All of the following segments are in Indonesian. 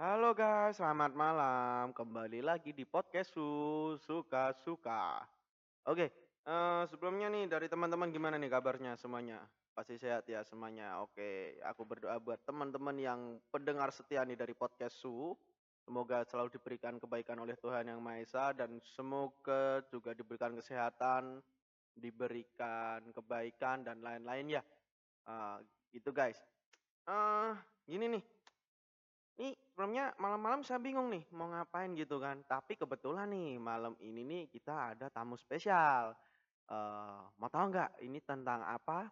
Halo guys, selamat malam. Kembali lagi di podcast Su Suka-Suka. Oke, eee, sebelumnya nih dari teman-teman gimana nih kabarnya semuanya? Pasti sehat ya semuanya? Oke, aku berdoa buat teman-teman yang pendengar setia nih dari podcast Su, semoga selalu diberikan kebaikan oleh Tuhan Yang Maha Esa dan semoga juga diberikan kesehatan, diberikan kebaikan dan lain-lain ya. Eee, gitu guys. Eee, gini nih, Nih, sebelumnya malam-malam saya bingung nih mau ngapain gitu kan. Tapi kebetulan nih malam ini nih kita ada tamu spesial. Eee, mau tahu nggak ini tentang apa?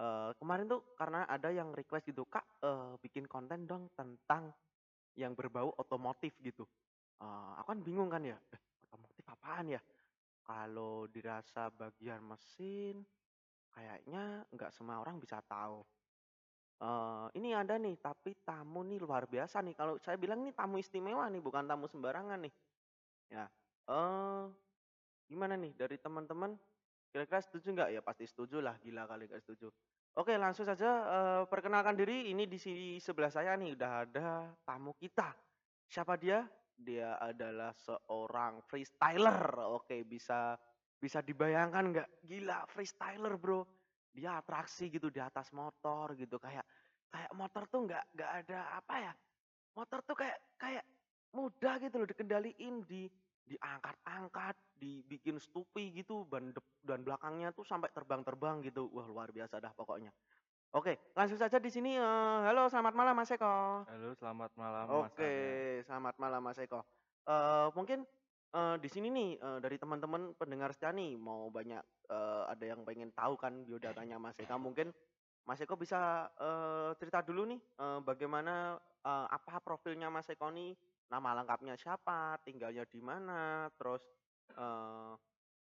Eee, kemarin tuh karena ada yang request gitu, "Kak, eee, bikin konten dong tentang yang berbau otomotif," gitu. Eee, aku kan bingung kan ya, eh, otomotif apaan ya? Kalau dirasa bagian mesin, kayaknya nggak semua orang bisa tahu. Eee, ini ada nih, tapi tamu nih luar biasa nih, kalau saya bilang ini tamu istimewa nih, bukan tamu sembarangan nih. Ya, eee, gimana nih dari teman-teman, kira-kira setuju nggak? Ya pasti setuju lah, gila kali nggak setuju. Oke langsung saja, eee, perkenalkan diri, ini di sini sebelah saya nih udah ada tamu kita. Siapa dia? Dia adalah seorang freestyler, oke bisa bisa dibayangkan nggak? Gila freestyler Bro, dia atraksi gitu di atas motor gitu, kayak kayak motor tuh nggak nggak ada apa ya, motor tuh kayak kayak mudah gitu loh dikendaliin, di diangkat-angkat, dibikin stupi gitu, ban dep ban belakangnya tuh sampai terbang-terbang gitu. Wah luar biasa dah pokoknya. Oke, langsung saja di sini, eee, halo selamat malam Mas Eko. Halo, selamat malam Mas Oke, Arya. selamat malam Mas Eko. Eee, mungkin, eee, di sini nih, eee, dari teman-teman pendengar setia nih mau banyak, eee, ada yang pengen tahu kan biodatanya Mas Eka, mungkin Mas Eko bisa, eee, cerita dulu nih, eee, bagaimana, eee, apa profilnya Mas Eko nih, nama lengkapnya siapa, tinggalnya di mana, terus, eee,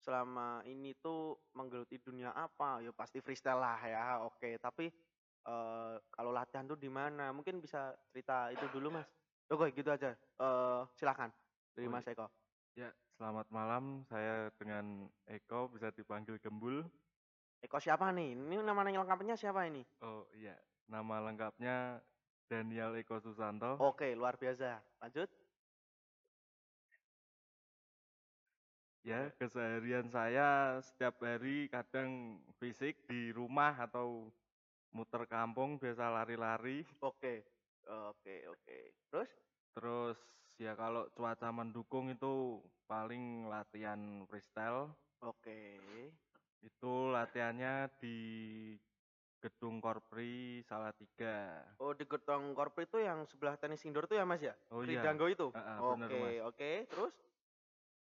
selama ini tuh menggeluti dunia apa, ya pasti freestyle lah ya, oke. Tapi, eee, kalau latihan tuh di mana? Mungkin bisa cerita itu dulu Mas. Oke gitu aja, eee, silakan dari Oh, Mas Eko. Ya, selamat malam. Saya dengan Eko, bisa dipanggil Gembul. Eko siapa nih? Ini nama lengkapnya siapa ini? Oh iya, nama lengkapnya Daniel Eko Susanto. Oke, luar biasa. Lanjut. Ya, keseharian saya setiap hari kadang fisik di rumah atau muter kampung, biasa lari-lari. Oke, oke oke. Terus? Terus ya kalau cuaca mendukung itu paling latihan freestyle. Oke. Itu latihannya di Gedung Korpri Salatiga. Oh di Gedung Korpri itu yang sebelah tenis indoor tuh ya Mas ya? Oh iya, Tridanggo itu? bener Oke Mas. oke, terus?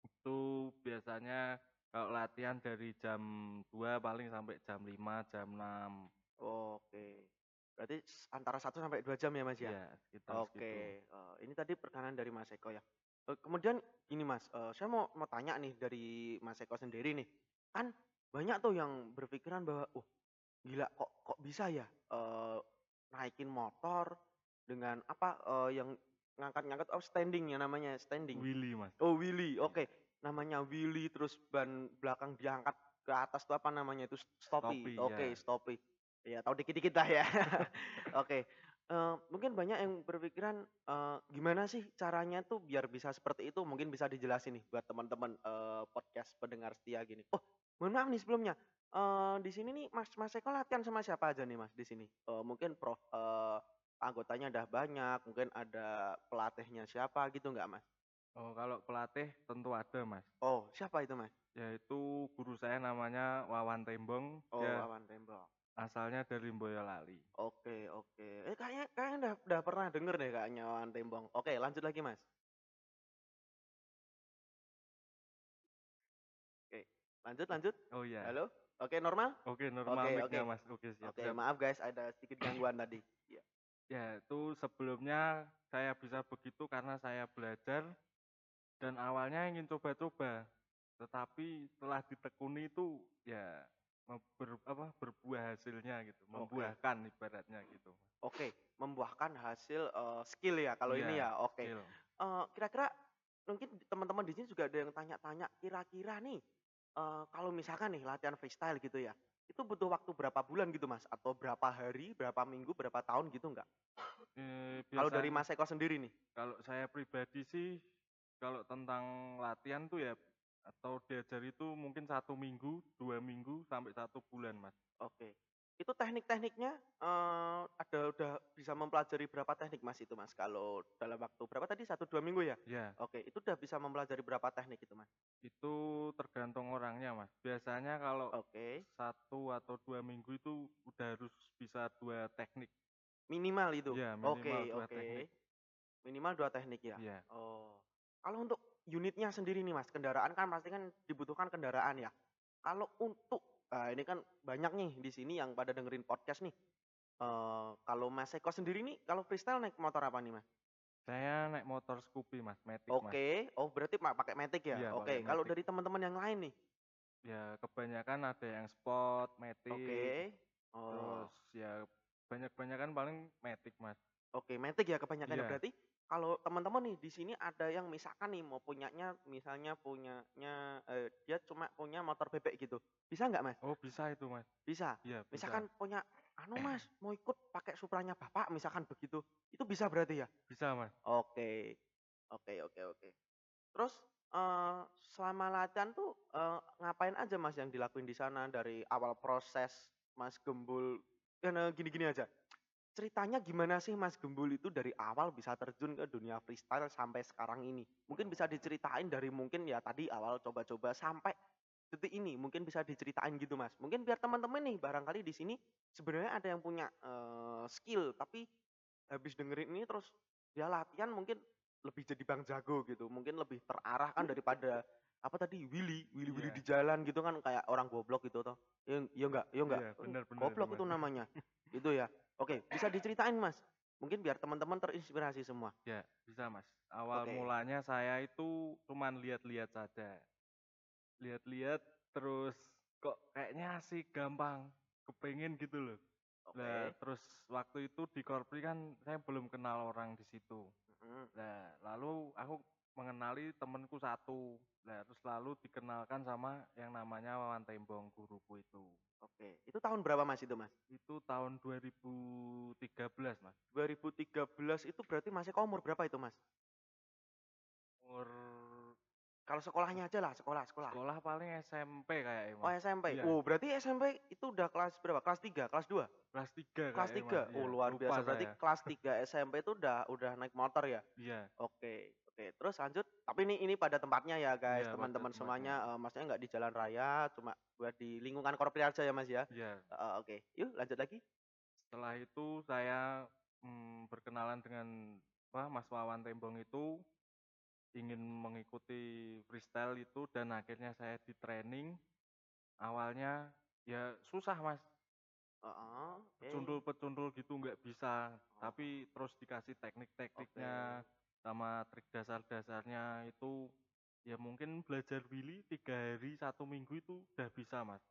Itu biasanya kalau latihan dari jam 2 paling sampai jam 5, jam 6. Oke. Berarti antara 1 sampai 2 jam ya Mas ya? Iya, sekitar segitu. Oke, eee, ini tadi perkenalan dari Mas Eko ya. Eee, kemudian gini Mas, eee, saya mau mau tanya nih dari Mas Eko sendiri nih, kan banyak tuh yang berpikiran bahwa, "Wah gila kok kok bisa ya, eee, naikin motor dengan apa, eee, yang ngangkat-ngangkat oh standing ya namanya, standing? Willy, Mas. Oh Iya. oke. Namanya wheelie terus ban belakang diangkat ke atas tuh apa namanya itu, s stoppie, Stoppie, oke ya. Ya tahu dikit-dikit lah ya. Oke, eee, mungkin banyak yang berpikiran, eee, gimana sih caranya tuh biar bisa seperti itu? Mungkin bisa dijelasin nih buat teman-teman, eee, podcast pendengar setia gini. Oh, mohon maaf nih sebelumnya, eee, di sini nih Mas Mas Eko latihan sama siapa aja nih Mas di sini? Eee, mungkin prof eee, anggotanya udah banyak, mungkin ada pelatihnya siapa gitu nggak Mas? Oh, kalau pelatih tentu ada, Mas. Oh, siapa itu Mas? Yaitu guru saya namanya Wawan Tembong, Oh, dia Wawan Tembong. Asalnya dari Boyolali. Oke oke. Eh, kayaknya kayaknya udah udah pernah denger deh kayaknya Wawan Tembong. Oke, lanjut lagi Mas. Oke, lanjut lanjut. Oh iya. Halo? Oke, normal? Oke, normal Oke oke. Mas. Oke, siap Oke, siap. maaf guys ada sedikit gangguan tadi. Iya. Ya, itu sebelumnya saya bisa begitu karena saya belajar dan awalnya ingin coba-coba. Tetapi setelah ditekuni itu ya ber apa, berbuah hasilnya gitu, Oke. membuahkan ibaratnya gitu. Oke, membuahkan hasil, eee, skill ya kalau ini Iya, ya? Oke. skill. Eee, kira-kira mungkin teman-teman di sini juga ada yang tanya-tanya, kira-kira nih, eee, kalau misalkan nih latihan freestyle gitu ya, itu butuh waktu berapa bulan gitu, Mas? Atau berapa hari, berapa minggu, berapa tahun gitu enggak? Eee, Kalau dari Mas Eko sendiri nih? kalau saya pribadi sih, kalau tentang latihan tuh ya atau diajari itu mungkin 1 minggu, 2 minggu, sampai 1 bulan, Mas. Oke. Itu teknik-tekniknya, eee, ada udah bisa mempelajari berapa teknik, Mas, itu, Mas? Kalau dalam waktu berapa tadi 1, 2 minggu ya? Iya. Oke, itu udah bisa mempelajari berapa teknik itu, Mas? Itu tergantung orangnya, Mas. Biasanya kalau Oke. 1 atau 2 minggu itu udah harus bisa 2 teknik. Minimal itu? Oke minimal 2 oke. teknik. Minimal 2 teknik ya? Iya. Oh. Kalau untuk unitnya sendiri nih, Mas, kendaraan kan pasti kan dibutuhkan kendaraan ya. Kalau untuk eee, ini kan banyak nih di sini yang pada dengerin podcast nih. Eee, kalau Mas Eko sendiri nih, kalau freestyle naik motor apa nih, Mas? Saya naik motor Scoopy, Mas, matic, Mas. Oke. Oh, berarti pakai matic ya? Iya, Oke. pakai Kalau dari teman-teman yang lain nih? Ya, kebanyakan ada yang sport, matic. Oke. Terus Oh. ya banyak-banyakan paling matic, Mas. Oke, matic ya kebanyakan ya. Iya. Berarti kalau teman-teman nih di sini ada yang misalkan nih mau punyanya misalnya punyanya, eee, dia cuma punya motor bebek gitu. Bisa nggak, Mas? Oh, bisa itu, Mas. Bisa? Iya, bisa. Misalkan punya, "Anu, Mas, mau ikut pakai Supranya Bapak," misalkan begitu. Itu bisa berarti ya? Bisa, Mas. Oke. Oke oke oke. Terus, eee, selama latihan tuh, eee, ngapain aja, Mas, yang dilakuin di sana dari awal proses Mas Gembul kan, eee, gini-gini aja, ceritanya gimana sih Mas Gembul itu dari awal bisa terjun ke dunia freestyle sampai sekarang ini? Mungkin bisa diceritain dari mungkin ya tadi awal coba-coba sampai detik ini, mungkin bisa diceritain gitu, Mas. Mungkin biar teman-teman nih barangkali di sini sebenarnya ada yang punya, eee, skill tapi habis dengerin ini terus dia latihan mungkin lebih jadi Bang Jago gitu, mungkin lebih terarah kan daripada apa tadi, willy, willy-willy Iya. di jalan gitu kan kayak orang goblok gitu toh. Iya iya enggak iya enggak? Iya, bener bener itu, Goblok itu namanya. Itu ya. Oke, bisa diceritain, Mas? Mungkin biar teman-teman terinspirasi semua. Ya, bisa, Mas. Awal Oke. mulanya saya itu cuman lihat-lihat saja. Lihat-lihat terus kok kayaknya asik, gampang, kepengen gitu loh. Nah, Oke. terus waktu itu di Korpri kan saya belum kenal orang di situ. Nah, lalu aku mengenali temenku satu. Nah, terus lalu dikenalkan sama yang namanya Wawan Tembong, guruku itu. Oke. Itu tahun berapa, Mas, itu, Mas? Itu tahun 2013, Mas. 2013 itu berarti Mas Eko umur berapa itu, Mas? Umur Kalau sekolahnya aja lah, sekolah sekolah. sekolah paling SMP kayaknya, Oh, Mas. SMP. Iya. Oh, berarti SMP itu udah kelas berapa? Kelas 3, kelas 2? Kelas 3 Kelas kayaknya, 3. Mas. Oh, Iya, luar lupa biasa. Berarti saya. kelas 3 SMP itu udah udah naik motor ya? Iya. Oke, oke. Terus lanjut. Tapi ini ini pada tempatnya ya, guys. Pada Teman-teman semuanya, eee, maksudnya nggak di jalan raya, cuma buat di lingkungan Korpri aja ya, Mas, ya? Iya. Heeh, oke. Yuk lanjut lagi. Setelah itu saya, mmm, berkenalan dengan apa, Mas Wawan Tembong itu, ingin mengikuti freestyle itu dan akhirnya saya di-training. Awalnya ya susah, Mas. Heeh, oke. Pecundul-pecundul gitu nggak bisa, Oh. tapi terus dikasih teknik-tekniknya Oke. Sama trik dasar-dasarnya itu, ya mungkin belajar willy 3 hari, 1 minggu itu udah bisa, Mas.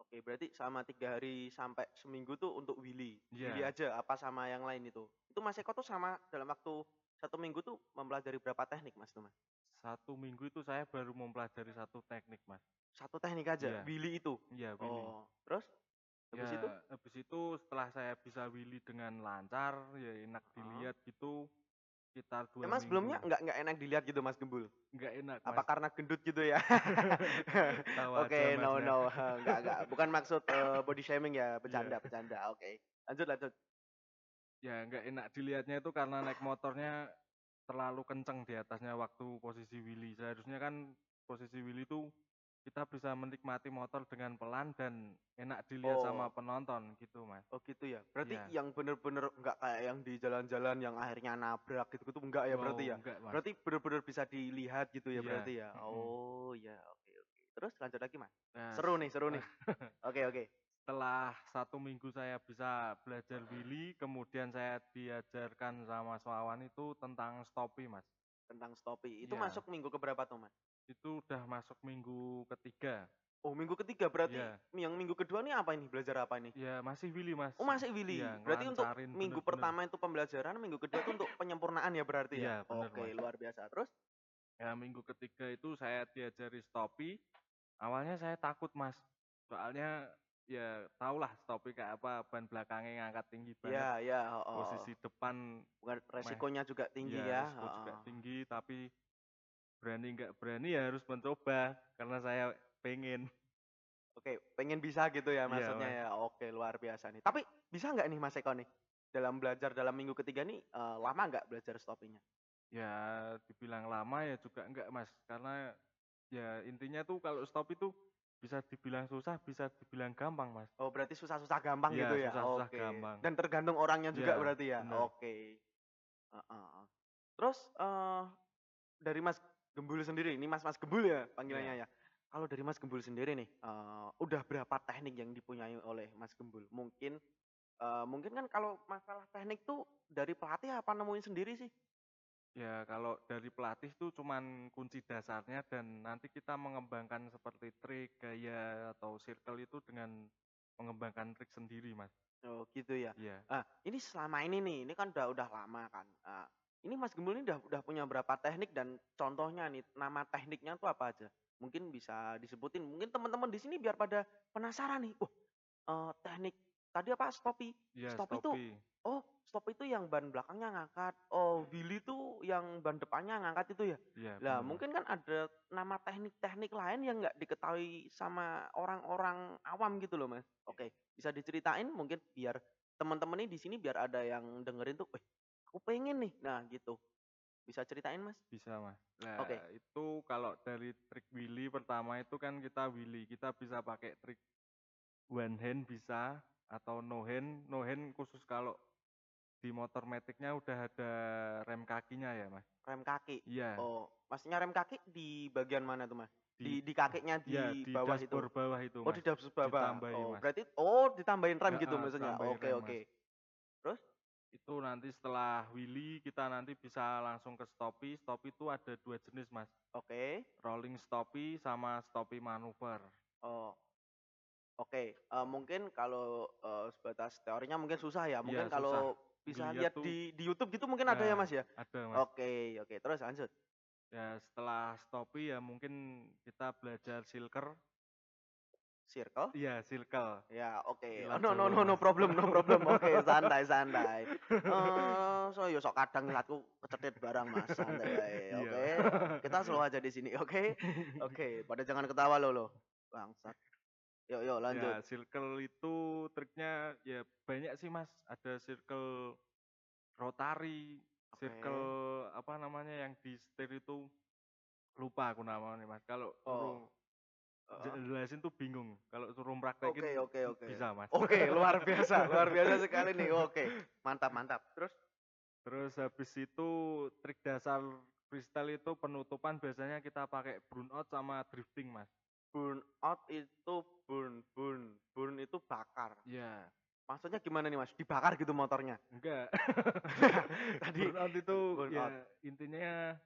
Oke, berarti selama 3 hari sampai seminggu tuh untuk willy? Willy Iya. aja, apa sama yang lain itu? Itu Mas Eko tuh sama dalam waktu 1 minggu tuh mempelajari berapa teknik, Mas, tuh, Mas? 1 minggu itu saya baru mempelajari 1 teknik, Mas. 1 teknik aja? Iya. Willy itu? Iya, willy. Oh, terus? Habis Ya, itu? habis itu setelah saya bisa willy dengan lancar, ya enak dilihat gitu, sekitar 2 Emang sebelumnya nggak nggak enak dilihat gitu, Mas Gembul? Nggak enak, Apa Mas. karena gendut gitu ya? Oke, aja no Masnya. no, nggak nggak. Bukan maksud, eee, body shaming ya, bercanda Iya. bercanda. Oke. Lanjut lanjut. Ya, nggak enak dilihatnya itu karena naik motornya terlalu kenceng di atasnya waktu posisi willy. Seharusnya kan posisi willy itu kita bisa menikmati motor dengan pelan dan enak dilihat sama Oh. penonton gitu, Mas. Oh, gitu ya? Berarti Iya. yang bener-bener nggak kayak yang di jalan-jalan yang akhirnya nabrak gitu-gitu enggak ya berarti Oh, ya? enggak, Mas. Berarti bener-bener bisa dilihat gitu ya Iya, berarti ya? Oh, ya, oke oke. Terus lanjut lagi, Mas? Nah, Seru nih seru nih. Oke oke. setelah 1 minggu saya bisa belajar willy, kemudian saya diajarkan sama Mas Wawan itu tentang stoppie, Mas. Tentang stoppie. Itu Iya. masuk minggu ke berapa tuh, Mas? Itu udah masuk minggu ketiga. Oh, minggu ketiga berarti Iya. yang minggu kedua nih apa ini? Belajar apa ini? Ya masih willy, Mas. Oh, masih willy. Iya, berarti untuk minggu bener-bener. pertama itu pembelajaran, minggu kedua itu untuk penyempurnaan ya berarti ya? Iya, bener, Oke, Mas. luar biasa. Terus? Ya minggu ketiga itu saya diajari stoppie. Awalnya saya takut, Mas. Soalnya ya tahulah stopnya kayak apa, ban belakangnya ngangkat tinggi banget. Iya iya, heeh. Posisi depan Bukan meh resikonya juga tinggi iya, ya, resiko juga heeh. tinggi, tapi berani nggak berani ya harus mencoba karena saya pengen. Oke, pengen bisa gitu ya Iya, maksudnya Mas. ya. Oke, luar biasa nih. Tapi bisa nggak nih Mas Eko nih, dalam belajar dalam minggu ketiga nih, eee, lama nggak belajar stopping-nya? Ya dibilang lama ya juga enggak, Mas, karena ya intinya tuh kalau stop itu bisa dibilang susah, bisa dibilang gampang, Mas. Oh, berarti susah-susah gampang Iya, gitu ya? susah-susah Oke. gampang. Dan tergantung orangnya juga Iya, berarti ya? Oke. Heeh. Terus, eee, dari Mas Gembul sendiri, ini Mas-Mas Gembul ya panggilannya Iya. ya? Kalau dari Mas Gembul sendiri nih, eee, udah berapa teknik yang dipunyai oleh Mas Gembul? Mungkin, eee, mungkin kan kalau masalah teknik tuh dari pelatih apa nemuin sendiri sih? Ya kalau dari pelatih tuh cuman kunci dasarnya dan nanti kita mengembangkan seperti trik, gaya, atau circle itu dengan mengembangkan trik sendiri, Mas. Oh, gitu ya? Iya. Ah, ini selama ini nih, ini kan udah udah lama kan, eee, ini Mas Gembul ini udah udah punya berapa teknik dan contohnya nih, nama tekniknya tuh apa aja? Mungkin bisa disebutin, mungkin teman-teman di sini biar pada penasaran nih, "Wah, eee, teknik tadi apa, stoppie? Iya, Stop itu stoppie. oh, stop itu yang ban belakangnya ngangkat, oh, wheelie tuh yang ban depannya ngangkat itu ya?" Iya, Lah, bener, mungkin kan ada nama teknik-teknik lain yang nggak diketahui sama orang-orang awam gitu loh, Mas. Oke, bisa diceritain mungkin biar teman-teman nih di sini biar ada yang dengerin tuh, "Wih, aku pengen nih." Nah, gitu. Bisa ceritain, Mas? Bisa, Mas. Oke. Nah, itu kalau dari trik wheelie pertama itu kan kita wheelie, kita bisa pakai trik one hand bisa atau no hand. No hand khusus kalau di motor matic-nya udah ada rem kakinya ya, Mas. Rem kaki? Iya. Oh, maksudnya rem kaki di bagian mana tuh, Mas? Di Di di kakinya di iya, di bawah itu? bawah itu, Oh, Mas. di dashboard bawah? Ditambahin, Oh, Mas. berarti oh, ditambahin rem gitu Heeh, maksudnya? Oke oke. Mas. Itu nanti setelah wheelie kita nanti bisa langsung ke stoppie. Stoppie itu ada dua jenis, Mas. Oke. Rolling stoppie sama stoppie manuver. Oh. Oke, eee, mungkin kalau, eee, sebatas teorinya mungkin susah ya, mungkin susah. kalau bisa Dilihat lihat tuh di di YouTube gitu mungkin ada ya, Mas, ya? ada, Mas. Oke oke, terus lanjut. Ya setelah stoppie ya mungkin kita belajar silker. Circle? Iya, circle. Ya, oke. Oh, Istilah no no no no problem no problem. Oke, santai santai. Eee, so yo sok kadang ilatku kecetit barang, Mas, santai Iya. oke? Kita slow aja di sini, oke? Oke, pada jangan ketawa lo lo, bangsat. Yuk yuk lanjut. Ya, circle itu triknya ya banyak sih, Mas. Ada circle rotari, Oke. circle apa namanya yang di setir itu lupa aku namanya, Mas. Kalau Oh. Jelasin tuh bingung. Kalau suruh Oke praktekin oke oke. bisa, Mas. Oke, luar biasa luar biasa sekali nih, oke. Mantap mantap. Terus? Terus habis itu trik dasar freestyle itu penutupan biasanya kita pakai burnout sama drifting, Mas. Burnout itu burn burn burn itu bakar. Iya. Maksudnya gimana nih, Mas? Dibakar gitu motornya? Enggak. Tadi burnout itu burnout. ya intinya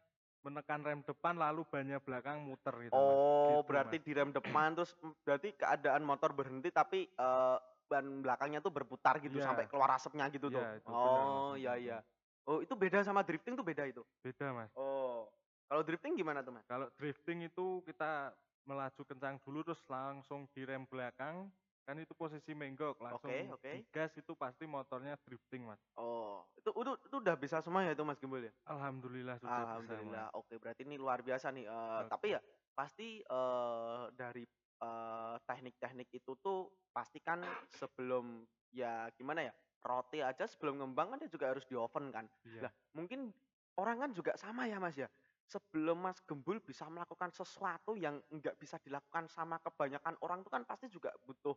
menekan rem depan lalu bannya belakang muter gitu, Mas. Oh, Gitu, berarti Mas. direm depan terus berarti keadaan motor berhenti tapi, eee, ban belakangnya tuh berputar gitu Iya. sampai keluar asapnya gitu tuh? Itu bener, Oh, Mas, iya iya. Oh, itu beda sama drifting tuh beda itu? Beda, Mas. Oh. Kalau drifting gimana tuh, Mas? Kalau drifting itu kita melaju kencang dulu terus langsung direm belakang, kan itu posisi menggok, langsung Oke oke. digas itu pasti motornya drifting, Mas. Oh, itu itu itu udah bisa semua ya itu, Mas Gembul ya? Alhamdulillah sudah bisa, Mas. Alhamdulillah. Oke, berarti ini luar biasa nih, eee, Oke. tapi ya pasti, eee, dari, eee, teknik-teknik itu tuh pasti kan sebelum ya gimana ya, roti aja sebelum ngembang kan dia juga harus di-oven kan. Iya. Lah, mungkin orang kan juga sama ya, Mas, ya? Sebelum Mas Gembul bisa melakukan sesuatu yang nggak bisa dilakukan sama kebanyakan orang tuh kan pasti juga butuh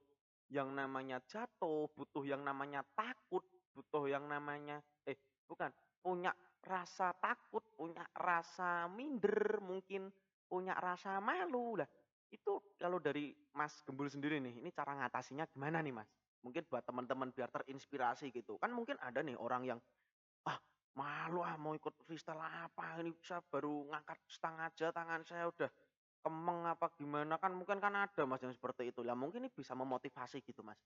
yang namanya jatuh, butuh yang namanya takut, butuh yang namanya eh, bukan, punya rasa takut, punya rasa minder, mungkin punya rasa malu. Lah, itu kalau dari Mas Gembul sendiri nih, ini cara ngatasinya gimana nih, Mas? Mungkin buat teman-teman biar terinspirasi gitu. Kan mungkin ada nih orang yang, "Ah, malu ah mau ikut freestyle apa, ini saya baru ngangkat stang aja tangan saya udah kemeng apa gimana." Kan mungkin kan ada Mas yang seperti itu. Lah mungkin ini bisa memotivasi gitu, Mas.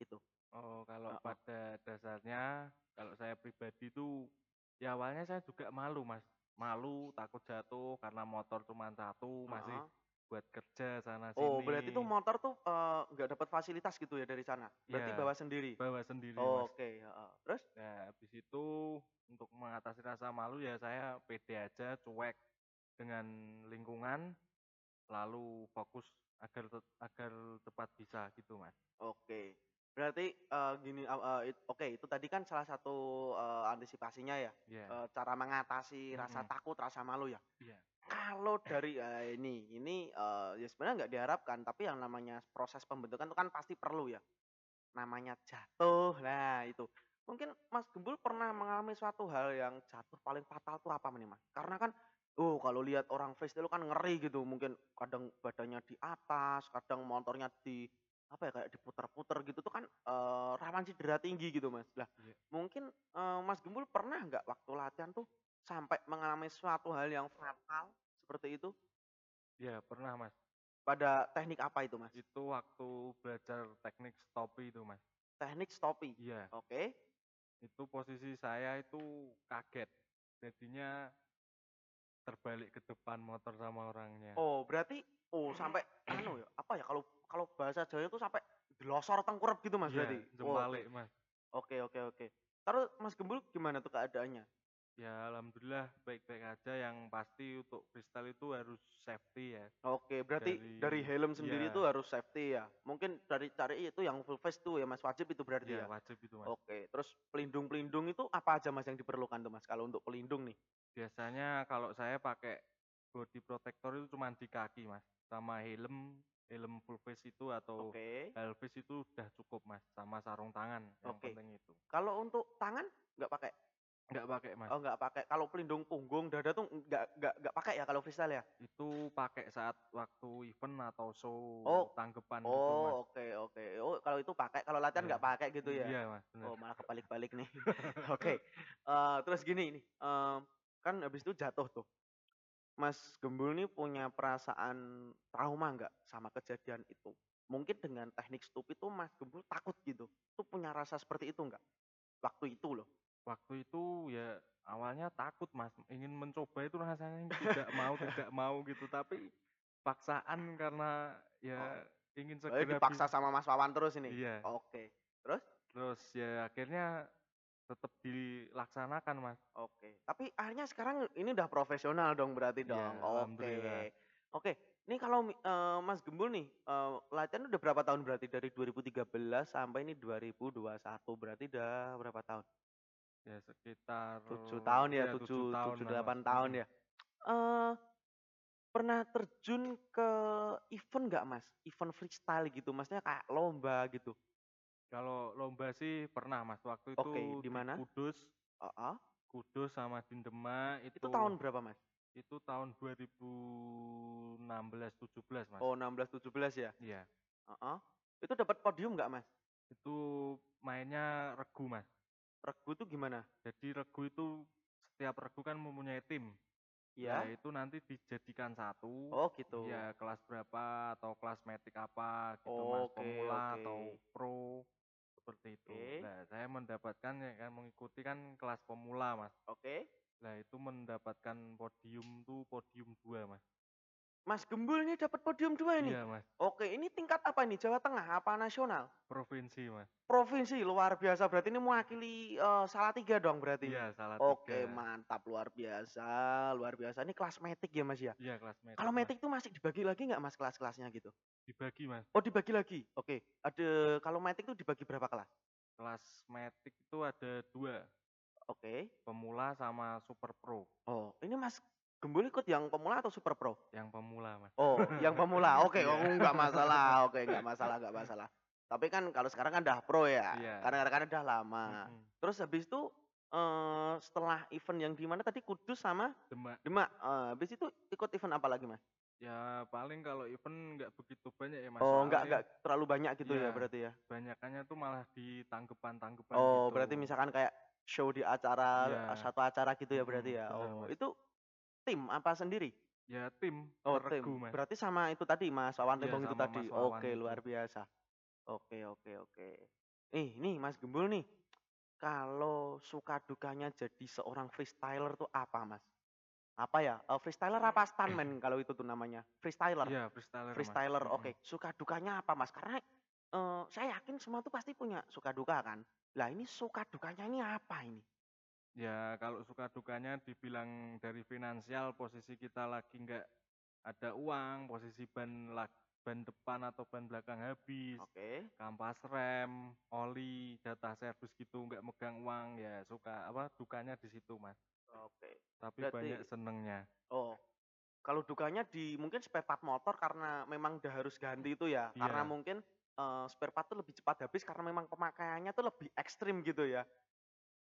Gitu. Oh, kalau Heeh. pada dasarnya kalau saya pribadi tuh ya awalnya saya juga malu, Mas. Malu, takut jatuh karena motor cuma satu, masih Heeh. Buat kerja sana Oh, berarti tuh sini. motor tuh, eee, nggak dapat fasilitas gitu ya dari sana? Berarti Iya, bawa sendiri? bawa sendiri, Mas. Oke, heeh, terus? Nah, habis itu untuk mengatasi rasa malu ya saya pede aja, cuek dengan lingkungan, lalu fokus agar agar tepat bisa gitu, Mas. Oke. Berarti, eee, gini, eee, it oke, itu tadi kan salah satu, eee, antisipasinya ya, Iya. eee, cara mengatasi rasa Mhm. takut, rasa malu ya. Iya. Kalau dari eee, ini ini, eee, ya sebenarnya nggak diharapkan, tapi yang namanya proses pembentukan itu kan pasti perlu ya, namanya jatuh, nah itu. Mungkin Mas Gembul pernah mengalami suatu hal yang jatuh paling fatal tuh apa nih, Mas? Karena kan, oh kalau lihat orang freestyle kan ngeri gitu, mungkin kadang badannya di atas, kadang motornya di apa ya, kayak diputer-puter gitu tuh kan, eee, rawan cedera tinggi gitu, Mas. Lah, Iya. mungkin, eee, Mas Gembul pernah nggak waktu latihan tuh sampai mengalami suatu hal yang fatal seperti itu? Iya, pernah, Mas. Pada teknik apa itu, Mas? Itu waktu belajar teknik stoppie itu, Mas. Teknik stoppie? Iya. Oke. Itu posisi saya itu kaget, jadinya terbalik ke depan motor sama orangnya. Oh, berarti oh sampai anu ya, apa ya, kalau kalau bahasa Jawa itu sampai delosor tengkurep gitu, Mas, Iya, berarti? jembalik, Mas. Oke oke oke. Terus Mas Gembul gimana tuh keadaannya? Ya alhamdulillah baik-baik aja, yang pasti untuk freestyle itu harus safety ya. Oke, berarti Dari dari helm sendiri iya. itu harus safety ya? Mungkin dari cari itu yang full face tuh ya, Mas, wajib itu berarti Iya, ya? wajib itu, Mas. Oke, terus pelindung-pelindung itu apa aja, Mas, yang diperlukan tuh, Mas, kalau untuk pelindung nih? Biasanya kalau saya pakai body protector itu cuman di kaki, Mas. Sama helm, helm full face itu atau Oke. half face itu udah cukup, Mas. Sama sarung tangan, yang Oke. penting itu. Kalau untuk tangan nggak pakai? Nggak pakai, Mas. Oh, nggak pakai. Kalau pelindung punggung, dada tuh nggak nggak nggak pakai ya kalau freestyle ya? Itu pakai saat waktu event atau show Oh. tanggapan gitu, Mas. Oh, oke oke. Oh, kalau itu pakai, kalau latihan Iya. nggak pakai gitu ya? Iya, Mas, bener. Oh, malah kebalik-balik nih. Oke, eee, terus gini nih, mmm, kan habis itu jatuh tuh. Mas Gembul nih punya perasaan trauma nggak sama kejadian itu? Mungkin dengan teknik stup itu Mas Gembul takut gitu, tuh punya rasa seperti itu nggak? Waktu itu loh. Waktu itu ya awalnya takut, Mas, ingin mencoba itu rasanya tidak mau tidak mau gitu, tapi paksaan karena ya Oh. ingin Oh, segera dipaksa bis sama Mas Wawan terus ini? Iya. Oke, terus? Terus ya akhirnya tetap dilaksanakan, Mas. Oke, tapi akhirnya sekarang ini udah profesional dong berarti Iya, dong? alhamdulillah. Oke. Oke, ini kalau eee, Mas Gembul nih, eee, latihan udah berapa tahun berarti dari 2013 sampai ini 2021, berarti udah berapa tahun? Ya sekitar 7 tahun ya, 7 7 tahun 7, lah, 8 Mas, tahun ya. Eee, pernah terjun ke event nggak, Mas? Event freestyle gitu, maksudnya kayak lomba gitu? Kalau lomba sih pernah, Mas, waktu itu Oke, di mana? Kudus Heeh. Kudus sama di Demak itu Itu tahun berapa, Mas? itu tahun 2016, 17, Mas. Oh, 16, 17 ya? Iya. Heeh. Itu dapat podium nggak, Mas? Itu mainnya regu, Mas. Regu tuh gimana? Jadi regu itu setiap regu kan mempunyai tim. Iya? Nah, itu nanti dijadikan satu. Oh, gitu. Ya, kelas berapa atau kelas metik apa gitu, Mas. Oke Pemula oke. atau pro seperti itu. Oke. Nah, saya mendapatkan ya kan mengikuti kan kelas pemula, Mas. Oke. Nah, itu mendapatkan podium tuh podium 2, Mas. Mas Gembul ini dapat podium 2 ini? Iya, Mas. Oke, ini tingkat apa ini? Jawa Tengah apa nasional? Provinsi, Mas. Provinsi, luar biasa. Berarti ini mewakili, eee, Salatiga dong berarti? Iya, salah Oke, mantap, luar biasa luar biasa. Ini kelas metik ya, Mas, ya? Iya, kelas metik, Kalau metik tuh masih dibagi lagi nggak, Mas, kelas-kelasnya gitu? Dibagi, Mas. Oh, dibagi lagi? Oke. Ada kalau metik tuh dibagi berapa kelas? Kelas metik itu ada 2. Oke. Pemula sama super pro. Oh, ini Mas Gembul ikut yang pemula atau super pro? Yang pemula, Mas. Oh, yang pemula. Oke, Iya. oh nggak masalah. Oke, nggak masalah nggak masalah. Tapi kan kalau sekarang kan udah pro ya? Iya. Karena kan udah lama. Mhm. Terus habis itu, eee, setelah event yang di mana tadi Kudus sama Demak. Demak, eee, habis itu ikut event apa lagi, Mas? Ya paling kalau event nggak begitu banyak ya, Mas. Oh, nggak nggak terlalu banyak gitu ya Iya. berarti ya? banyakannya tuh malah di tanggapan-tanggapan Oh, gitu. berarti misalkan kayak show di acara, Iya. satu acara gitu ya berarti ya? Oh, itu tim apa sendiri? Ya tim, Oh, per tim. regu, Mas. Berarti sama itu tadi Mas Wawan Tembong itu tadi? Mas Wawan Oke, itu. luar biasa. Oke oke oke. Nih nih Mas Gembul nih, kalau suka dukanya jadi seorang freestyler tuh apa, Mas? apa ya, eee, freestyler apa stuntman kalau itu tuh namanya? Freestyler? Iya freestyler Freestyler, oke. Suka dukanya apa Mas? Karena, eee, saya yakin semua tuh pasti punya suka duka kan. Lah ini suka dukanya ini apa ini? Ya kalau suka dukanya dibilang dari finansial posisi kita lagi nggak ada uang, posisi ban ban depan atau ban belakang habis, Oke. kampas rem, oli, jatah servis gitu, nggak megang uang, ya suka apa, dukanya di situ Mas. Oke. Tapi banyak Berarti senengnya. oh, kalau dukanya di mungkin spare part motor karena memang udah harus ganti itu ya? Karena Iya. mungkin, eee, spare part tuh lebih cepat habis karena memang pemakaiannya tuh lebih ekstrim gitu ya?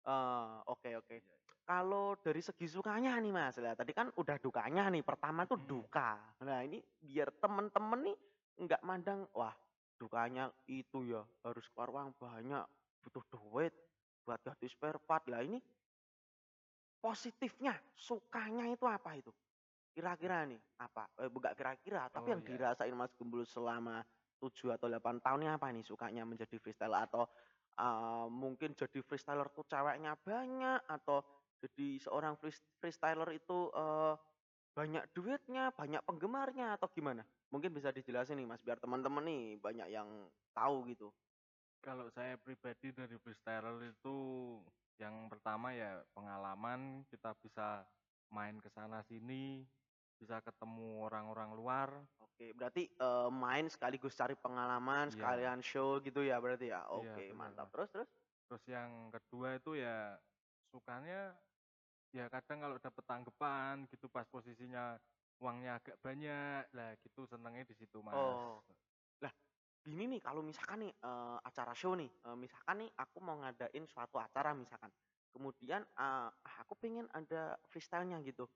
Eee, oke oke. Iya iya. Kalau dari segi sukanya nih Mas, lah tadi kan udah dukanya nih, pertama tuh Mhm. duka. Nah ini biar temen-temen nih nggak mandang, wah dukanya itu ya harus keluar uang banyak, butuh duit buat ganti spare part. Lah ini positifnya, sukanya itu apa itu? Kira-kira nih apa? Eh, enggak kira-kira, tapi Oh yang iya. dirasain Mas Gembul selama 7 atau 8 tahun ini apa nih sukanya menjadi freestyler? Atau, eee, mungkin jadi freestyler tuh ceweknya banyak, atau jadi seorang frees freestyler itu, eee, banyak duitnya, banyak penggemarnya, atau gimana? Mungkin bisa dijelasin nih Mas, biar temen-temen nih banyak yang tahu gitu. Kalau saya pribadi dari freestyler itu yang pertama ya pengalaman, kita bisa main ke sana sini, bisa ketemu orang-orang luar. Oke, berarti, eee, main sekaligus cari pengalaman, Iya. sekalian show gitu ya berarti ya? Iya Oke bener mantap, terus terus? Terus yang kedua itu ya sukanya, ya kadang kalau dapet tanggepan gitu pas posisinya uangnya agak banyak, lah gitu senengnya di situ Mas. Oh. Lah gini nih kalau misalkan nih, eee, acara show nih, eee, misalkan nih aku mau ngadain suatu acara misalkan, kemudian, eee, aku pengen ada freestyle-nya gitu,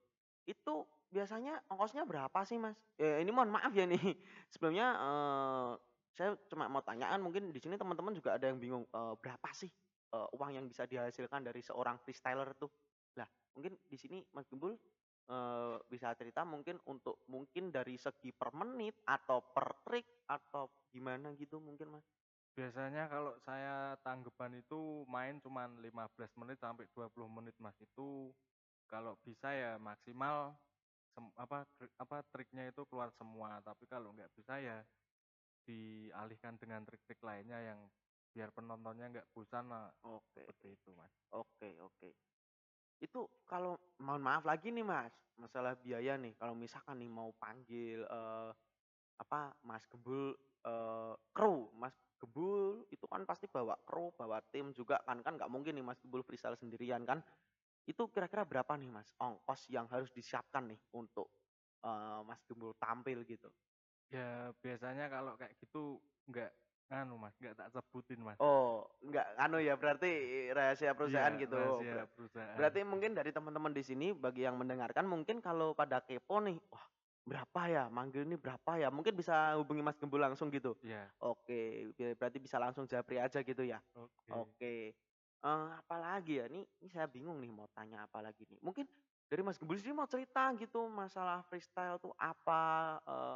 itu biasanya ongkosnya berapa sih Mas? Eee, ini mohon maaf ya nih sebelumnya, eee, saya cuma mau tanya kan mungkin di sini teman-teman juga ada yang bingung, eee, berapa sih, eee, uang yang bisa dihasilkan dari seorang freestyler tuh? Lah mungkin di sini Mas Gembul, eee, bisa cerita mungkin untuk mungkin dari segi per menit, atau per trik, atau gimana gitu mungkin Mas? Biasanya kalau saya tanggepan itu main cuman 15 menit sampai 20 menit Mas, itu kalau bisa ya maksimal sem apa, apa, triknya itu keluar semua, tapi kalau nggak bisa ya dialihkan dengan trik-trik lainnya yang biar penontonnya nggak bosan lah, Oke. seperti itu Mas. Oke oke. Itu kalau mohon maaf lagi nih Mas, masalah biaya nih, kalau misalkan nih mau panggil, eee, apa, Mas Gembul, eee, kru, Mas Gembul itu kan pasti bawa kru, bawa tim juga kan, kan nggak mungkin nih Mas Gembul freestyle sendirian kan. Itu kira-kira berapa nih Mas, ongkos yang harus disiapkan nih untuk, eee, Mas Gembul tampil gitu? Ya biasanya kalau kayak gitu nggak nganu Mas, nggak tak sebutin Mas. Oh, nggak anu ya berarti rahasia perusahaan Iya, gitu. rahasia perusahaan. berarti mungkin dari teman-teman di sini bagi yang mendengarkan mungkin kalau pada kepo nih, "Wah berapa ya, manggil ini berapa ya?" Mungkin bisa hubungi Mas Gembul langsung gitu? Iya. Oke, be berarti bisa langsung japri aja gitu ya? Oke. Oke. Eee, apalagi ya, ini ini saya bingung nih mau tanya apa lagi nih. Mungkin dari Mas Gembul sendiri mau cerita gitu masalah freestyle tuh apa, eee,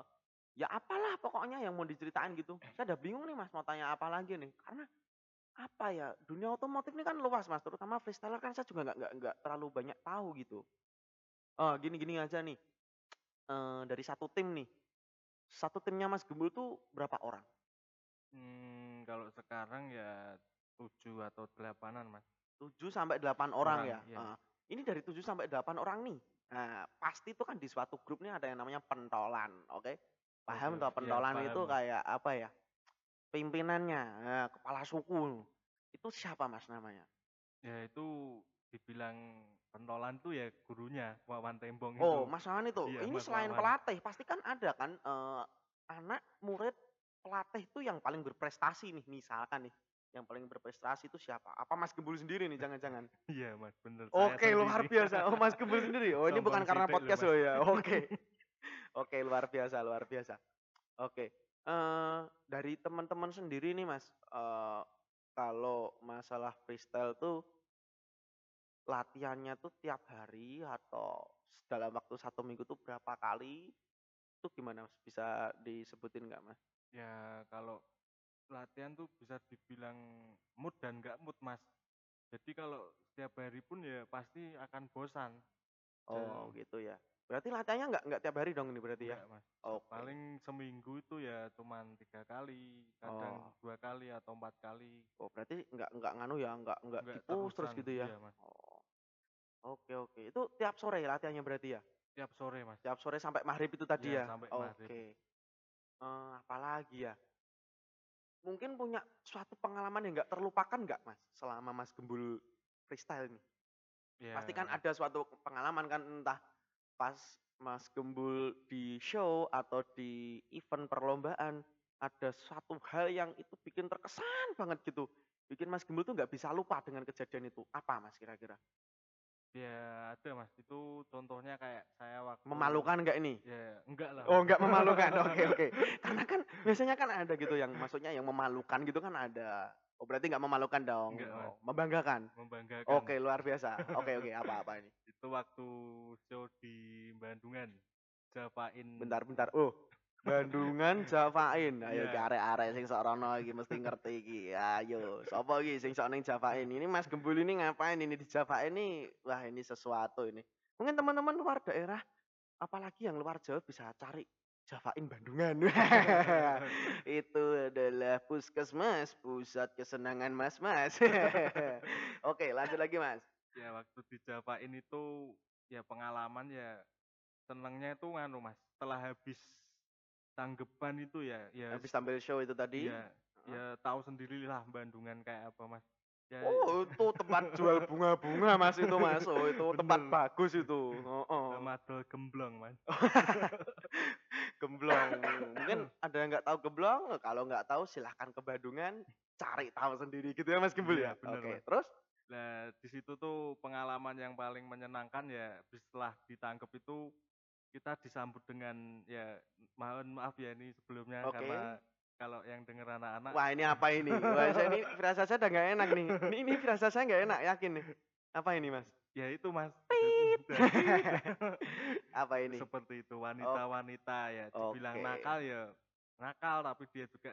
ya apalah pokoknya yang mau diceritain gitu. Saya udah bingung nih Mas mau tanya apa lagi nih, karena apa ya, dunia otomotif ini kan luas Mas, terutama freestyler kan saya juga nggak nggak nggak terlalu banyak tahu gitu. Eee, gini gini aja nih, eee, dari satu tim nih, satu timnya Mas Gembul tuh berapa orang? Mmm, kalau sekarang ya 7 atau 8-an Mas. 7 sampai 8 orang Orang, ya? iya. Heeh. Ini dari 7 sampai 8 orang nih, nah pasti tuh kan di suatu grup nih ada yang namanya pentolan, oke? Oke, Paham toh iya pentolan paham itu kayak apa ya, pimpinannya, nah kepala suku, itu siapa Mas namanya? Ya itu dibilang pentolan tuh ya gurunya, Wawan Tembong Oh itu. Mas Wawan itu? Iya Ini Mas selain Wawan. pelatih pasti kan ada kan, eee, anak, murid, pelatih tuh yang paling berprestasi nih, misalkan nih, yang paling berprestasi itu siapa? Apa Mas Gembul sendiri nih jangan-jangan? Iya Mas, bener, Oke luar sendiri. biasa, oh Mas Gembul sendiri? Oh ini bukan karena podcast loh ya? Oke. Oke luar biasa luar biasa. Oke, eee, dari teman-teman sendiri nih Mas, eee, kalau masalah freestyle tuh latihannya tuh tiap hari atau dalam waktu 1 minggu tuh berapa kali? Itu gimana Mas, bisa disebutin nggak Mas? Ya kalau latihan tuh bisa dibilang mood dan nggak mood Mas. Jadi kalau setiap hari pun ya pasti akan bosan. Oh, Dan gitu ya. Berarti latihannya nggak nggak tiap hari dong ini berarti ya? enggak, Mas. Oke. Paling seminggu itu ya cuman 3 kali, kadang Oh. 2 kali atau 4 kali. Oh, berarti nggak nggak nganu ya, nggak nggak di-push terus gitu ya? Iya, Mas. Oh. Oke oke. Itu tiap sore ya latihannya berarti ya? Tiap sore, Mas. Tiap sore sampai maghrib itu tadi Iya, ya? sampai Oke. maghrib. Eee, apalagi ya? Mungkin punya suatu pengalaman yang nggak terlupakan nggak, Mas, selama Mas Gembul freestyle nih? Pasti kan ada suatu pengalaman kan, entah pas Mas Gembul di show atau di event perlombaan, ada suatu hal yang itu bikin terkesan banget gitu, bikin Mas Gembul tuh nggak bisa lupa dengan kejadian itu. Apa, Mas, kira-kira? Ya, ada, Mas. Itu contohnya kayak saya waktu Memalukan nggak ini? Ya, enggak lah, Oh, Mas. nggak memalukan. Oke oke. Karena kan biasanya kan ada gitu yang maksudnya yang memalukan gitu kan ada. Oh, berarti nggak memalukan dong? Enggak, Mas. Oh, membanggakan? Membanggakan. Oke, luar biasa. Oke oke, apa apa ini? Itu waktu show di Bandungan. Javain. Bentar bentar. Oh, Bandungan Javain. Ayo Iya. iki arek-arek sing sok rono iki mesti ngerti iki. Ayo, sapa iki sing sok ning Javain? Ini Mas Gembul ini ngapain ini di Javain ini? Wah, ini sesuatu ini. Mungkin teman-teman luar daerah apalagi yang luar Jawa bisa cari Javain Bandungan. Itu adalah puskesmas, pusat kesenangan mas-mas. Oke, lanjut lagi, Mas. Ya, waktu di Javain itu ya pengalaman ya senengnya itu nganu, Mas, setelah habis tanggapan itu ya ya Habis tampil show itu tadi? ya ya tahu sendirilah Bandungan kayak apa, Mas. Ya Oh, itu tempat jual bunga-bunga, Mas, itu, Mas. Oh, itu tempat Bener. bagus itu. Heeh. Madol gemblong, Mas. Gemblong. Mungkin ada yang nggak tahu Gemblong, kalau nggak tahu silahkan ke Bandungan, cari tahu sendiri gitu ya, Mas Gembul Iya, ya? bener, Oke, Mas. terus? Nah, di situ tuh pengalaman yang paling menyenangkan ya setelah ditangkap itu kita disambut dengan ya mohon maaf ya ini sebelumnya Oke. karena kalau yang denger anak-anak Wah, ini apa ini? Wah, saya ini firasat saya udah nggak enak nih. Ini ini firasat saya nggak enak, yakin nih. Apa ini, Mas? ya itu Mas. Apa ini? seperti itu wanita-wanita ya dibilang Oke. nakal ya nakal tapi dia juga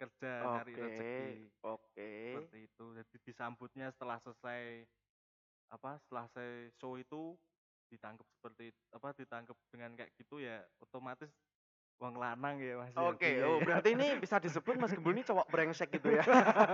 kerja nyari Oke, rezeki oke. seperti itu jadi disambutnya setelah selesai apa setelah selesai show itu ditangkap seperti apa ditangkap dengan kayak gitu ya otomatis wong lanang ya mas ya, Oke, dia oh ya. berarti ini bisa disebut Mas Gembul ini cowok brengsek gitu ya?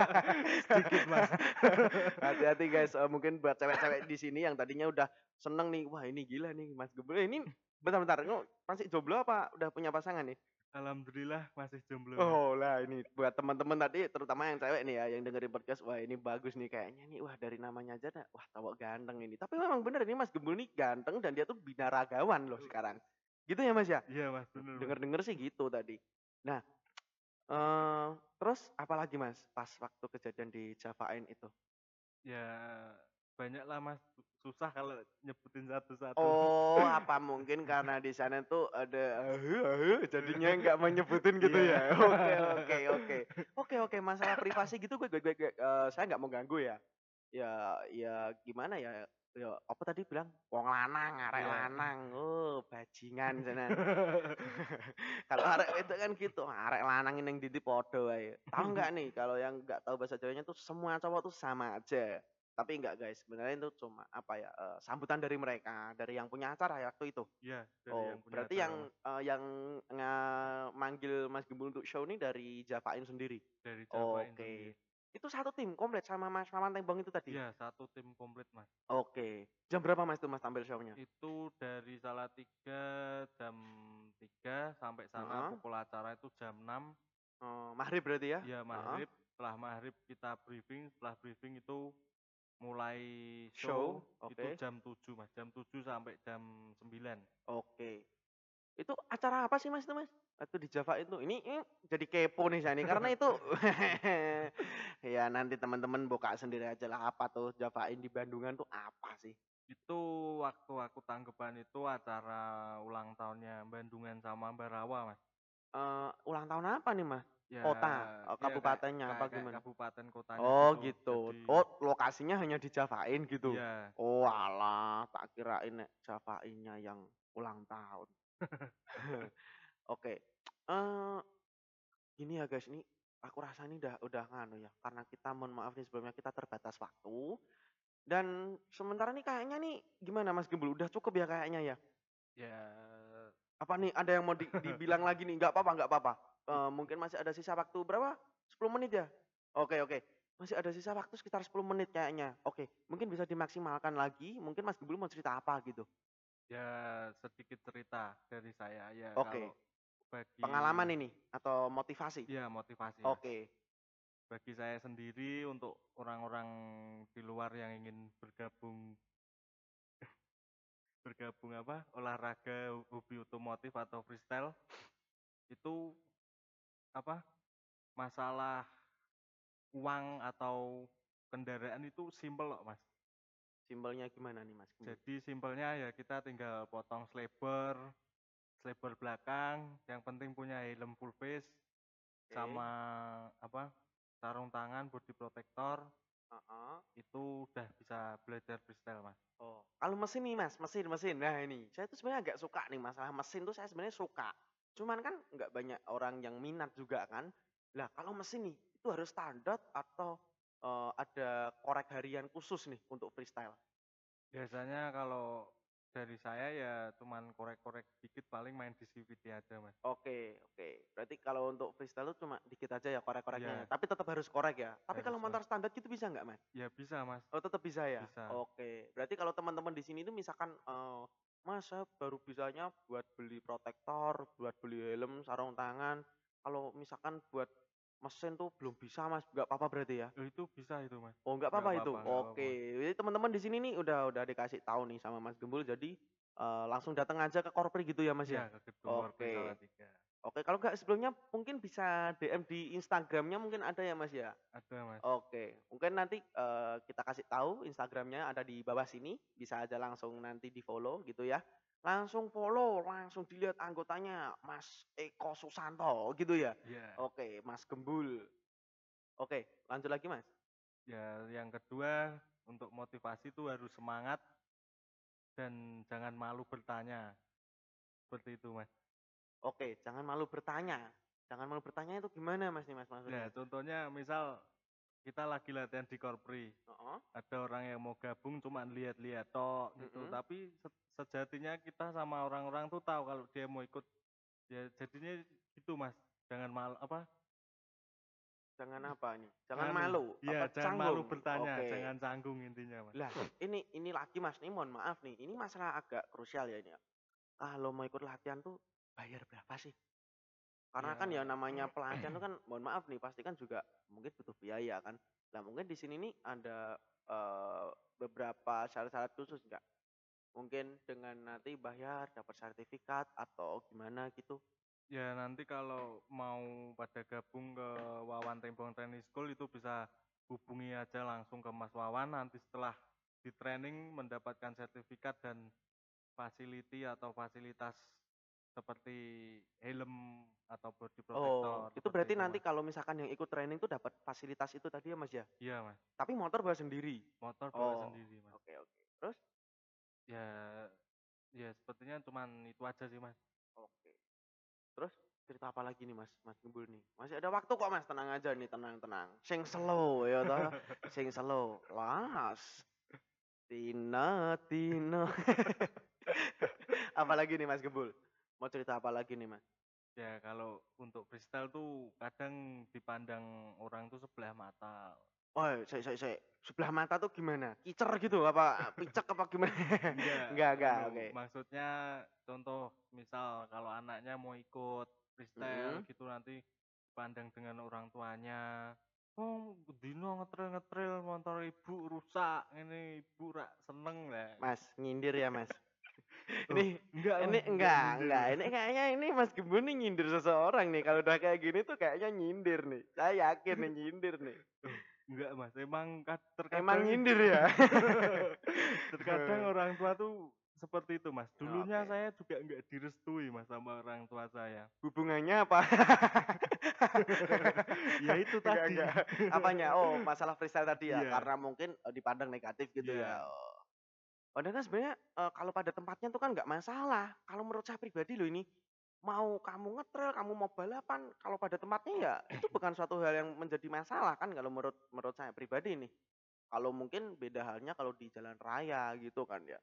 Sedikit, Mas. Hati-hati guys, eh, mungkin buat cewek-cewek di sini yang tadinya udah seneng nih, wah ini gila nih Mas Gembul. Eh, Ini bentar-bentar, masih jomblo apa udah punya pasangan nih? Alhamdulillah masih jomblo. Oh lah ini buat teman-teman tadi, terutama yang cewek nih ya, yang dengerin podcast, wah ini bagus nih kayaknya nih, wah dari namanya aja dah, wah cowok ganteng ini. Tapi memang bener ini Mas Gembul nih ganteng dan dia tuh binaragawan loh sekarang. Gitu ya Mas ya? iya mas bener. Denger-denger sih gitu tadi. Nah, eh terus apalagi Mas pas waktu kejadian di Javain itu? ya banyak lah mas susah kalau nyebutin satu-satu Oh, apa mungkin karena di sana tuh ada jadinya nggak menyebutin gitu Iya. ya? Oke, oke, oke. Oke, oke, masalah privasi gitu gue, gue, gue, gue, eh, saya nggak mau ganggu ya. Ya, ya gimana ya? Ya, apa tadi bilang? Wong lanang, arek Iya. lanang. Oh, bajingan sana. kalau arek itu kan gitu, arek lanang ini yang di podo aja. Tahu nggak nih kalau yang nggak tahu bahasa Jawanya tuh semua cowok tuh sama aja. Tapi enggak guys, sebenarnya itu cuma apa ya eh, sambutan dari mereka, dari yang punya acara ya waktu itu. Iya, dari Oh, yang punya berarti acara, yang eh, yang manggil Mas Gembul untuk show ini dari Javain sendiri. dari Java Oke. Itu satu tim komplit sama Mas Maman Tembong itu tadi. Iya, satu tim komplit mas. Oke. Jam berapa Mas itu Mas tampil show-nya? Itu dari salah tiga jam 3 sampai sana Heeh. pukul acara itu jam 6 Eh, maghrib berarti ya? ya maghrib. Setelah maghrib kita briefing, setelah briefing itu mulai Show, show, itu oke. jam 7 mas, jam 7 sampai jam 9. Oke. Itu acara apa sih Mas itu Mas? Waktu di Java itu. Ini, ini jadi kepo nih saya nih karena itu ya nanti teman-teman buka sendiri aja lah apa tuh Javain di Bandungan tuh apa sih? Itu waktu aku tanggapan itu acara ulang tahunnya Bandungan sama Barawa mas. Eh, ulang tahun apa nih Mas? Ya, Kota? Ya, kayak- kabupatennya apa kayak- gimana? Kabupaten kotanya Oh gitu. Jadi, Oh lokasinya hanya di Javain gitu. iya. Oh alah, tak kirain Javainnya yang ulang tahun. Oke. Eh gini ya guys, ini aku rasa ini udah udah nganu ya. Karena kita mohon maaf nih sebelumnya kita terbatas waktu. Dan sementara nih kayaknya nih gimana Mas Gembul, udah cukup ya kayaknya ya? Ya Apa nih ada yang mau di dibilang lagi nih? Nggak apa-apa nggak apa-apa. Eee, mungkin masih ada sisa waktu berapa? 10 menit ya? Oke oke. Masih ada sisa waktu sekitar 10 menit kayaknya. Oke, mungkin bisa dimaksimalkan lagi, mungkin Mas Gembul mau cerita apa gitu? ya sedikit cerita dari saya ya Oke. bagi Pengalaman ini atau motivasi? ya motivasi. Oke. Bagi saya sendiri untuk orang-orang di luar yang ingin bergabung bergabung apa olahraga hobi otomotif atau freestyle itu apa masalah uang atau kendaraan itu simpel kok mas Simpelnya gimana nih Mas jadi simpelnya ya kita tinggal potong sleeper sleeper belakang yang penting punya helm full face Oke. sama apa sarung tangan body protector Heeh. itu udah bisa belajar freestyle mas Oh, kalau mesin nih Mas, mesin mesin. Nah ini, saya tuh sebenarnya agak suka nih masalah mesin tuh saya sebenarnya suka. Cuman kan nggak banyak orang yang minat juga kan. Lah kalau mesin nih, itu harus standar atau eh, ada korek harian khusus nih untuk freestyle? biasanya kalau dari saya ya cuman korek-korek dikit paling main di CVT aja mas Oke, oke. Berarti kalau untuk freestyle tuh cuma dikit aja ya korek-koreknya. Iya. Tapi tetap harus korek ya. Tapi kalau Harus, motor standar gitu bisa nggak Mas? ya bisa mas Oh tetap bisa ya? Bisa. Oke. Berarti kalau teman-teman di sini tuh misalkan eh, Mas saya baru bisanya buat beli protektor, buat beli helm, sarung tangan. Kalau misalkan buat mesin tuh belum bisa Mas, nggak apa-apa berarti ya? Itu bisa itu mas Oh nggak apa-apa itu? nggak Oke. Jadi teman-teman di sini nih udah udah dikasih tahu nih sama Mas Gembul. Jadi eh, langsung datang aja ke Korpri gitu ya Mas ya? ya ke Oke. Salatiga Oke. Kalau nggak sebelumnya mungkin bisa DM di Instagramnya mungkin ada ya Mas ya? ada mas Oke, mungkin nanti eh, kita kasih tahu Instagramnya ada di bawah sini, bisa aja langsung nanti di follow gitu ya. Langsung follow, langsung dilihat anggotanya Mas Eko Susanto gitu ya. ya Oke, Mas Gembul. Oke, lanjut lagi Mas. ya yang kedua untuk motivasi itu harus semangat dan jangan malu bertanya seperti itu mas Oke, jangan malu bertanya. Jangan malu bertanya itu gimana Mas nih Mas ya contohnya misal kita lagi latihan di Korpri Heeh. ada orang yang mau gabung cuma lihat-lihat tok gitu Mm-mm. tapi se- sejatinya kita sama orang-orang tuh tahu kalau dia mau ikut ya jadinya gitu mas jangan mal apa Jangan apa nih? Jangan Anu, malu. iya jangan malu canggung. bertanya Oke. jangan canggung intinya mas Lah, ini ini lagi Mas, nih mohon maaf nih. Ini masalah agak krusial ya ini. Kalau mau ikut latihan tuh bayar berapa sih? Karena kan Ya. ya namanya pelatihan tuh kan mohon maaf nih, pasti kan juga mungkin butuh biaya kan. Lah mungkin di sini nih ada eh, beberapa syarat-syarat khusus enggak? Mungkin dengan nanti bayar dapat sertifikat atau gimana gitu. ya nanti kalau mau pada gabung ke Wawan Tembong Training School itu bisa hubungi aja langsung ke Mas Wawan nanti setelah di training mendapatkan sertifikat dan facility atau fasilitas seperti helm atau body Oh, protector itu seperti berarti nanti Mas. kalau misalkan yang ikut training tuh dapat fasilitas itu tadi ya Mas ya. iya mas Tapi motor bawa sendiri. motor bawa Oh. sendiri mas Oke, oke. Terus ya ya sepertinya cuman itu aja sih mas Oke. Terus cerita apa lagi nih Mas Mas Gembul nih? Masih ada waktu kok Mas, tenang aja nih, tenang tenang. Sing slow ya toh. Sing slow. Las. Tina Tina. apa lagi nih Mas Gembul? Mau cerita apa lagi nih Mas? ya kalau untuk freestyle tuh kadang dipandang orang tuh sebelah mata Oh, saya saya saya sebelah mata tuh gimana? Kicer gitu apa picek apa gimana? Enggak, enggak, oke. maksudnya contoh misal kalau anaknya mau ikut freestyle Mm-mm. gitu nanti pandang dengan orang tuanya oh dino ngetril ngetril motor ibu rusak ini ibu rak seneng lah Mas, nyindir ya Mas. Loh, ini enggak ini enggak enggak ini kayaknya ini Mas Gembul nih nyindir seseorang nih. Kalau udah kayak gini tuh kayaknya nyindir nih. Saya yakin nih nyindir nih. Enggak mas. Emang kad- terkadang emang nyindir ya? terkadang orang tua tuh seperti itu mas. Dulunya Oke. saya juga enggak direstui mas sama orang tua saya. Hubungannya apa? Ya itu Enggak, tadi. enggak. apanya? Oh masalah freestyle tadi ya? Iya. karena mungkin eh, dipandang negatif gitu Iya. ya. Oh. Padahal kan sebenarnya eh, kalau pada tempatnya tuh kan nggak masalah kalau menurut saya pribadi loh ini mau kamu ngetrail kamu mau balapan kalau pada tempatnya ya itu bukan suatu hal yang menjadi masalah kan kalau menurut menurut saya pribadi nih Kalau mungkin beda halnya kalau di jalan raya gitu kan ya.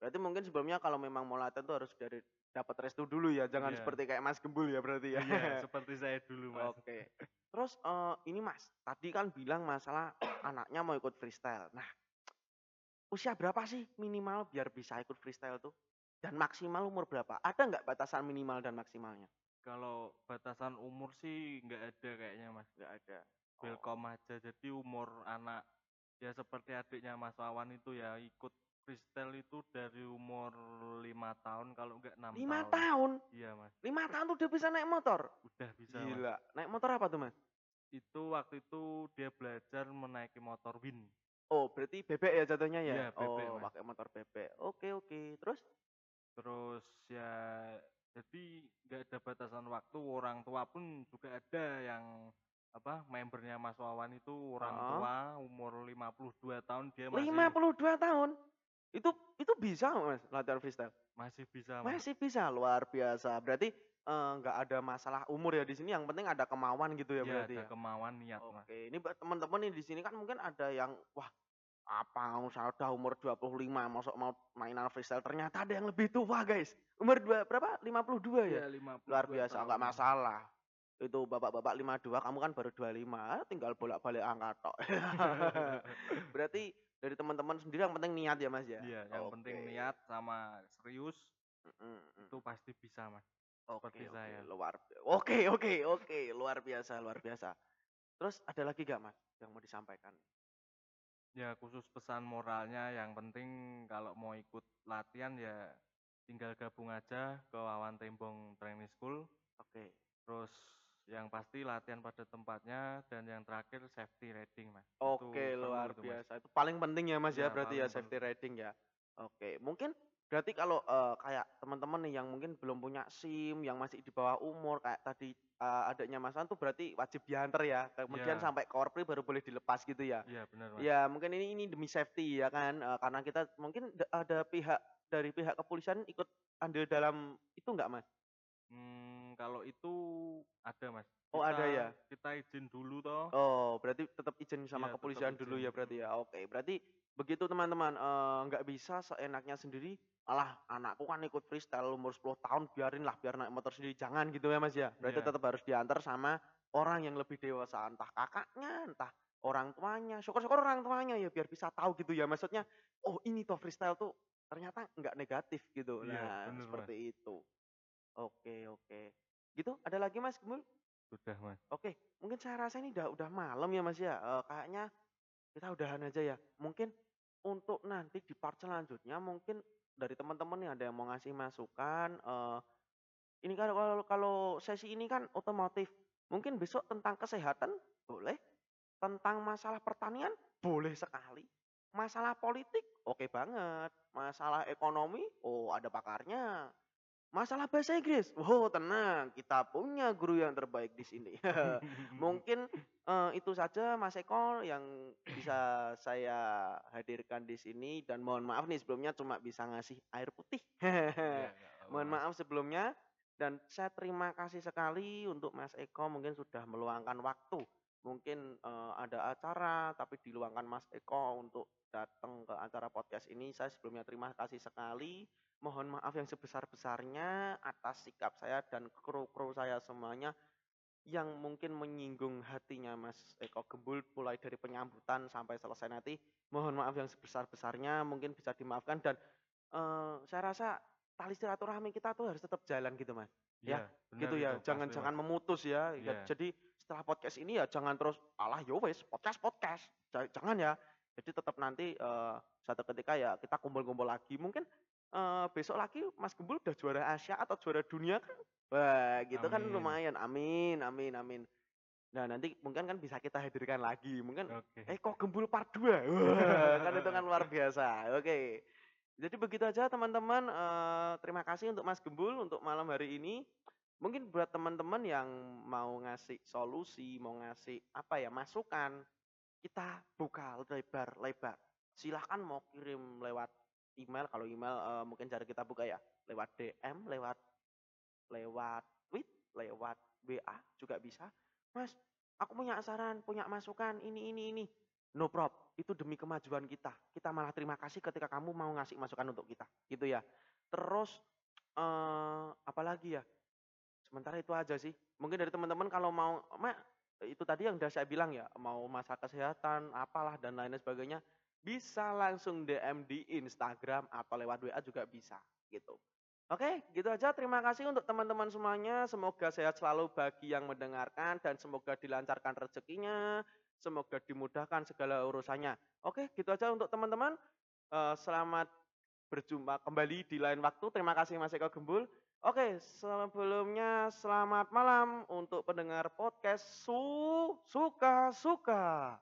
Berarti mungkin sebelumnya kalau memang mau latihan tuh harus dari dapat restu dulu ya, jangan Iya. seperti kayak Mas Gembul ya berarti ya. Iya, seperti saya dulu, Mas. Oke. Terus, eee, ini Mas, tadi kan bilang masalah anaknya mau ikut freestyle. Nah, usia berapa sih minimal biar bisa ikut freestyle tuh? Dan maksimal umur berapa? Ada nggak batasan minimal dan maksimalnya? Kalau batasan umur sih nggak ada kayaknya, Mas. Nggak ada. Oh, Welcome aja. Jadi umur anak ya seperti adiknya Mas Wawan itu ya ikut freestyle itu dari umur lima tahun kalau nggak enam 5 tahun. tahun? Iya, Mas. 5 tahun tuh udah bisa naik motor? Udah bisa, Mas. Gila. Naik motor apa tuh, Mas? Itu waktu itu dia belajar menaiki motor Win. Oh, berarti bebek ya jatuhnya ya? Iya, bebek, oh, Mas. pakai motor bebek. Oke, oke. Terus? Terus ya jadi nggak ada batasan waktu. Orang tua pun juga ada yang apa membernya Mas Wawan itu orang Heeh. tua umur 52 tahun dia masih 52 tahun? Itu itu bisa Mas, latihan freestyle? masih bisa, Mas. Masih bisa, luar biasa. Berarti eh, nggak ada masalah umur ya di sini. Yang penting ada kemauan gitu ya Iya, berarti ada ya. kemauan niat, Mas. Oke, ini buat teman-teman nih di sini kan mungkin ada yang wah apa saya udah umur 25 masuk mau mainan freestyle ternyata ada yang lebih tua guys umur dua berapa 52 ya Iya, 52 luar biasa nggak masalah itu bapak-bapak 52 kamu kan baru 25 ah, tinggal bolak-balik angka tok berarti dari teman-teman sendiri yang penting niat ya mas ya Iya, yang penting Oke. niat sama serius Mm, mm. itu pasti bisa, Mas. Oke, oke, saya. luar oke oke oke luar biasa luar biasa terus ada lagi gak mas yang mau disampaikan Ya khusus pesan moralnya yang penting kalau mau ikut latihan ya tinggal gabung aja ke Wawan Tembong Training School. oke Terus yang pasti latihan pada tempatnya dan yang terakhir safety riding, Mas. Oke, perlu luar itu, Mas. biasa. Itu paling penting ya, Mas ya, Iya, berarti ya safety riding ya. Oke, mungkin berarti kalau eh, kayak teman-teman nih yang mungkin belum punya SIM, yang masih di bawah umur kayak tadi eh, adanya Mas An tuh berarti wajib diantar ya. Kemudian Iya. sampai korpri baru boleh dilepas gitu ya. Iya, benar, Mas. Ya, mungkin ini ini demi safety ya kan. Eh, karena kita mungkin da- ada pihak dari pihak kepolisian ikut andil dalam itu enggak, Mas? Hmm, kalau itu ada, Mas. Oh, ada Kita- ya? Kita izin dulu toh. Oh, berarti tetap izin sama tetap kepolisian dulu izin. ya berarti ya. Oke, berarti begitu teman-teman eh, nggak bisa seenaknya sendiri. Alah, anakku kan ikut freestyle umur 10 tahun, biarin lah biar naik motor sendiri. Jangan gitu ya Mas ya. Berarti Iya. tetap harus diantar sama orang yang lebih dewasa, entah kakaknya, entah orang tuanya. Syukur-syukur orang tuanya ya biar bisa tahu gitu ya. Maksudnya, oh ini toh freestyle tuh ternyata nggak negatif gitu. Iya, Nah, bener, seperti itu. Oke, oke. Gitu, ada lagi Mas Gemul? Sudah, Mas. Oke, mungkin saya rasa ini udah udah malam ya Mas ya. Eh, kayaknya kita udahan aja ya. Mungkin untuk nanti di part selanjutnya mungkin dari teman-teman nih ada yang mau ngasih masukan. eh ini kan kalau kalau sesi ini kan otomotif. Mungkin besok tentang kesehatan boleh. Tentang masalah pertanian boleh sekali. Masalah politik oke banget. Masalah ekonomi oh ada pakarnya. Masalah bahasa Inggris, oh tenang, kita punya guru yang terbaik di sini. Mungkin eh, itu saja Mas Eko yang bisa saya hadirkan di sini dan mohon maaf nih sebelumnya cuma bisa ngasih air putih. Nggak apa-apa, mohon maaf sebelumnya dan saya terima kasih sekali untuk Mas Eko mungkin sudah meluangkan waktu. Mungkin eh, ada acara tapi diluangkan Mas Eko untuk datang ke acara podcast ini. Saya sebelumnya terima kasih sekali. Mohon maaf yang sebesar-besarnya atas sikap saya dan kru-kru saya semuanya yang mungkin menyinggung hatinya Mas Eko Gembul mulai dari penyambutan sampai selesai nanti. Mohon maaf yang sebesar-besarnya mungkin bisa dimaafkan dan eh, saya rasa tali silaturahmi kita tuh harus tetap jalan gitu Mas. Iya, benar gitu ya. itu, Jangan memutus ya. Ya. Jadi setelah podcast ini ya jangan terus alah yo wes podcast podcast. Ja- Jangan ya. Jadi tetap nanti eh, satu ketika ya kita kumpul-kumpul lagi. Mungkin eh, besok lagi Mas Gembul udah juara Asia atau juara dunia kan? Wah, gitu kan Amin. lumayan. Amin, amin, amin. Nah, nanti mungkin kan bisa kita hadirkan lagi. Mungkin Oke. Eh kok gembul part 2? Wah, kan itu kan luar biasa. Oke. Jadi begitu aja teman-teman. Eh, terima kasih untuk Mas Gembul untuk malam hari ini. Mungkin buat teman-teman yang mau ngasih solusi, mau ngasih apa ya masukan, kita buka lebar-lebar. Silahkan mau kirim lewat email. Kalau email eh, mungkin cara kita buka ya lewat DM, lewat lewat tweet, lewat WA juga bisa. Mas, aku punya saran, punya masukan, ini, ini, ini. no prob, itu demi kemajuan kita. Kita malah terima kasih ketika kamu mau ngasih masukan untuk kita, gitu ya. Terus, eee, apalagi ya, sementara itu aja sih. Mungkin dari teman-teman kalau mau ma itu tadi yang udah saya bilang ya, mau masalah kesehatan, apalah dan lain sebagainya, bisa langsung DM di Instagram atau lewat WA juga bisa, gitu. Oke, gitu aja. Terima kasih untuk teman-teman semuanya. Semoga sehat selalu bagi yang mendengarkan dan semoga dilancarkan rezekinya, semoga dimudahkan segala urusannya. Oke, gitu aja untuk teman-teman. Eee, selamat berjumpa kembali di lain waktu. Terima kasih Mas Eko Gembul. Oke, sebelumnya selamat malam untuk pendengar podcast Su Suka Suka.